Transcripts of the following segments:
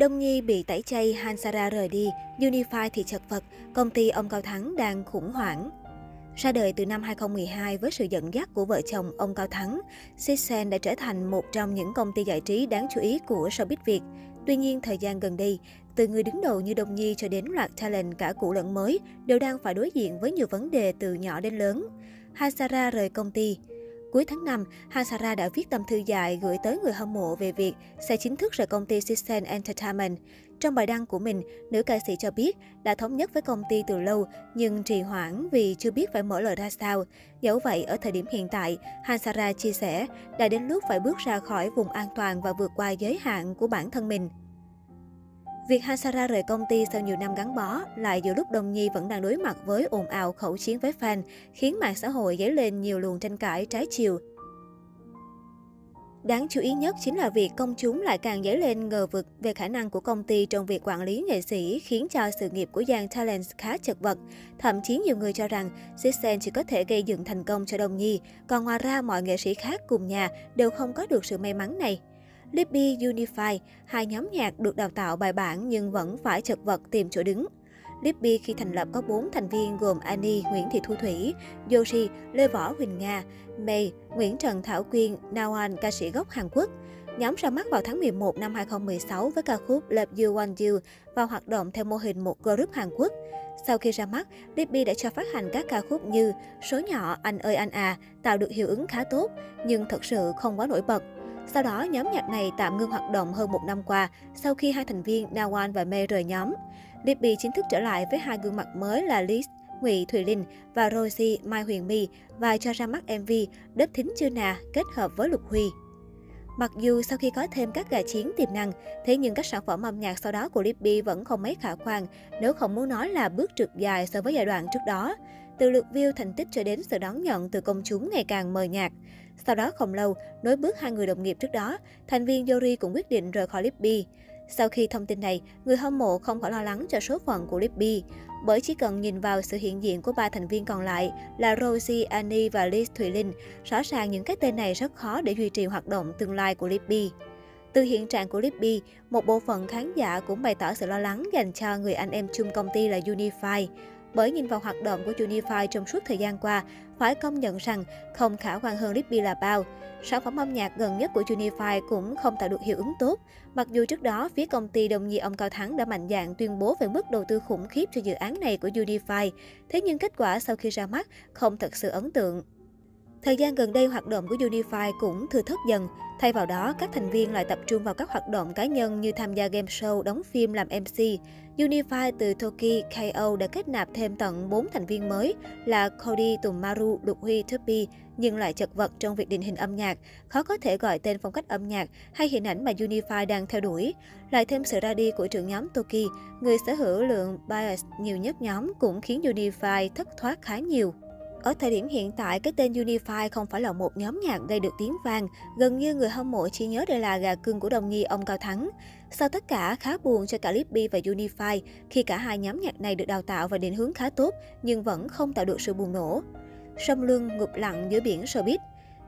Đông Nhi bị tẩy chay, Hansara rời đi, Unify thì chật vật, công ty ông Cao Thắng đang khủng hoảng. Ra đời từ năm 2012 với sự dẫn dắt của vợ chồng ông Cao Thắng, Sixsen đã trở thành một trong những công ty giải trí đáng chú ý của showbiz Việt. Tuy nhiên, thời gian gần đây, từ người đứng đầu như Đông Nhi cho đến loạt talent cả cũ lẫn mới đều đang phải đối diện với nhiều vấn đề từ nhỏ đến lớn. Hansara rời công ty. Cuối tháng 5, Hansara đã viết tâm thư dài gửi tới người hâm mộ về việc sẽ chính thức rời công ty Sixen Entertainment. Trong bài đăng của mình, nữ ca sĩ cho biết đã thống nhất với công ty từ lâu nhưng trì hoãn vì chưa biết phải mở lời ra sao. Dẫu vậy, ở thời điểm hiện tại, Hansara chia sẻ đã đến lúc phải bước ra khỏi vùng an toàn và vượt qua giới hạn của bản thân mình. Việc Hansara rời công ty sau nhiều năm gắn bó lại giữa lúc Đồng Nhi vẫn đang đối mặt với ồn ào khẩu chiến với fan, khiến mạng xã hội dấy lên nhiều luồng tranh cãi trái chiều. Đáng chú ý nhất chính là việc công chúng lại càng dấy lên ngờ vực về khả năng của công ty trong việc quản lý nghệ sĩ khiến cho sự nghiệp của Giang Talent khá chật vật. Thậm chí nhiều người cho rằng Sixten chỉ có thể gây dựng thành công cho Đồng Nhi, còn ngoài ra mọi nghệ sĩ khác cùng nhà đều không có được sự may mắn này. Libby Unify, hai nhóm nhạc được đào tạo bài bản nhưng vẫn phải chật vật tìm chỗ đứng. Libby khi thành lập có 4 thành viên gồm Annie, Nguyễn Thị Thu Thủy, Yoshi, Lê Võ Huỳnh Nga, May, Nguyễn Trần Thảo Quyên, Nawan, ca sĩ gốc Hàn Quốc. Nhóm ra mắt vào tháng 11 năm 2016 với ca khúc Love You Want You và hoạt động theo mô hình một group Hàn Quốc. Sau khi ra mắt, Libby đã cho phát hành các ca khúc như Số nhỏ, Anh ơi anh à, tạo được hiệu ứng khá tốt, nhưng thật sự không quá nổi bật. Sau đó, nhóm nhạc này tạm ngưng hoạt động hơn một năm qua sau khi hai thành viên Nawan và May rời nhóm. Libby chính thức trở lại với hai gương mặt mới là Liz, Ngụy Thùy Linh và Rosie Mai Huyền My và cho ra mắt MV Đất Thính Chưa Nà kết hợp với Lục Huy. Mặc dù sau khi có thêm các gà chiến tiềm năng, thế nhưng các sản phẩm âm nhạc sau đó của Libby vẫn không mấy khả quan, nếu không muốn nói là bước trượt dài so với giai đoạn trước đó. Từ lượt view thành tích cho đến sự đón nhận từ công chúng ngày càng mờ nhạt. Sau đó không lâu, nối bước hai người đồng nghiệp trước đó, thành viên Yori cũng quyết định rời khỏi Libby. Sau khi thông tin này, người hâm mộ không khỏi lo lắng cho số phận của Libby, bởi chỉ cần nhìn vào sự hiện diện của ba thành viên còn lại là Rosie, Annie và Liz Thùy Linh, rõ ràng những cái tên này rất khó để duy trì hoạt động tương lai của Libby. Từ hiện trạng của Libby, một bộ phận khán giả cũng bày tỏ sự lo lắng dành cho người anh em chung công ty là Unify. Bởi nhìn vào hoạt động của Unify trong suốt thời gian qua, phải công nhận rằng không khả quan hơn Libby là bao. Sản phẩm âm nhạc gần nhất của Unify cũng không tạo được hiệu ứng tốt. Mặc dù trước đó, phía công ty đồng nhi ông Cao Thắng đã mạnh dạn tuyên bố về mức đầu tư khủng khiếp cho dự án này của Unify. Thế nhưng kết quả sau khi ra mắt không thật sự ấn tượng. Thời gian gần đây, hoạt động của Unify cũng thừa thất dần. Thay vào đó, các thành viên lại tập trung vào các hoạt động cá nhân như tham gia game show, đóng phim, làm MC. Unify từ Toki KO đã kết nạp thêm tận 4 thành viên mới là Cody, Tumaru, Đục Lục Huy, Tuppy, nhưng lại chật vật trong việc định hình âm nhạc, khó có thể gọi tên phong cách âm nhạc hay hình ảnh mà Unify đang theo đuổi. Lại thêm sự ra đi của trưởng nhóm Toki, người sở hữu lượng bias nhiều nhất nhóm cũng khiến Unify thất thoát khá nhiều. Ở thời điểm hiện tại, cái tên Unify không phải là một nhóm nhạc gây được tiếng vang. Gần như người hâm mộ chỉ nhớ đây là gà cưng của đồng nghi ông Cao Thắng. Sau tất cả, khá buồn cho cả Lippy và Unify khi cả hai nhóm nhạc này được đào tạo và định hướng khá tốt, nhưng vẫn không tạo được sự bùng nổ. Sông lưng ngụp lặng giữa biển showbiz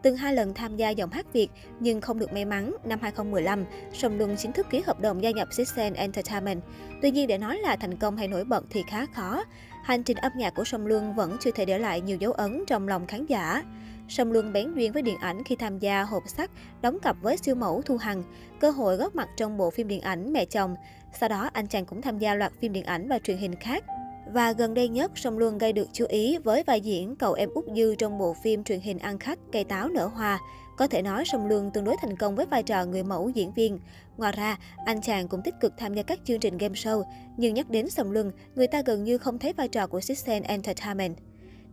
Từng hai lần tham gia dòng hát Việt nhưng không được may mắn, năm 2015, Song Luân chính thức ký hợp đồng gia nhập Sixten Entertainment. Tuy nhiên để nói là thành công hay nổi bật thì khá khó. Hành trình âm nhạc của Song Luân vẫn chưa thể để lại nhiều dấu ấn trong lòng khán giả. Song Luân bén duyên với điện ảnh khi tham gia hộp sắt, đóng cặp với siêu mẫu Thu Hằng, cơ hội góp mặt trong bộ phim điện ảnh Mẹ chồng. Sau đó, anh chàng cũng tham gia loạt phim điện ảnh và truyền hình khác và gần đây nhất, Song Luân gây được chú ý với vai diễn cậu em Út Dư trong bộ phim truyền hình ăn khách Cây táo nở hoa. Có thể nói Song Luân tương đối thành công với vai trò người mẫu diễn viên. Ngoài ra, anh chàng cũng tích cực tham gia các chương trình game show. Nhưng nhắc đến Song Luân, người ta gần như không thấy vai trò của Sixten Entertainment.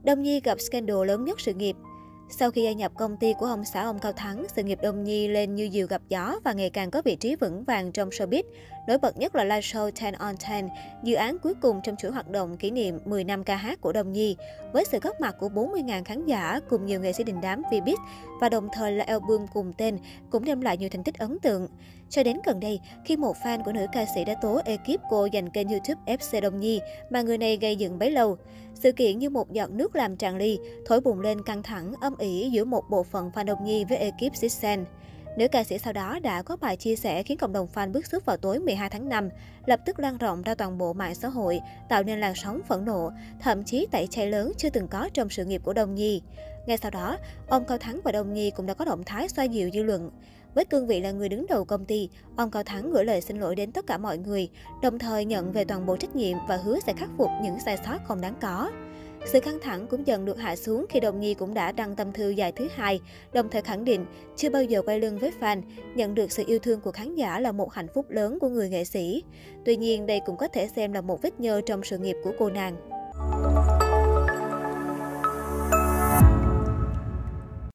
Đông Nhi gặp scandal lớn nhất sự nghiệp. Sau khi gia nhập công ty của ông xã ông Cao Thắng, sự nghiệp Đông Nhi lên như diều gặp gió và ngày càng có vị trí vững vàng trong showbiz. Nổi bật nhất là live show 10 on 10, dự án cuối cùng trong chuỗi hoạt động kỷ niệm 10 năm ca hát của Đông Nhi, với sự góp mặt của 40.000 khán giả cùng nhiều nghệ sĩ đình đám V-Beat và đồng thời là album cùng tên cũng đem lại nhiều thành tích ấn tượng. Cho đến gần đây, khi một fan của nữ ca sĩ đã tố ekip cô dành kênh YouTube FC Đông Nhi mà người này gây dựng bấy lâu. Sự kiện như một giọt nước làm tràn ly, thổi bùng lên căng thẳng, âm ỉ giữa một bộ phận fan Đông Nhi với ekip Sixen. Nữ ca sĩ sau đó đã có bài chia sẻ khiến cộng đồng fan bức xúc vào tối 12 tháng 5, lập tức lan rộng ra toàn bộ mạng xã hội, tạo nên làn sóng phẫn nộ, thậm chí tẩy chay lớn chưa từng có trong sự nghiệp của Đông Nhi. Ngay sau đó, ông Cao Thắng và Đông Nhi cũng đã có động thái xoa dịu dư luận. Với cương vị là người đứng đầu công ty, ông Cao Thắng gửi lời xin lỗi đến tất cả mọi người, đồng thời nhận về toàn bộ trách nhiệm và hứa sẽ khắc phục những sai sót không đáng có. Sự căng thẳng cũng dần được hạ xuống khi Đồng Nhi cũng đã đăng tâm thư dài thứ hai, đồng thời khẳng định chưa bao giờ quay lưng với fan, nhận được sự yêu thương của khán giả là một hạnh phúc lớn của người nghệ sĩ. Tuy nhiên, đây cũng có thể xem là một vết nhơ trong sự nghiệp của cô nàng.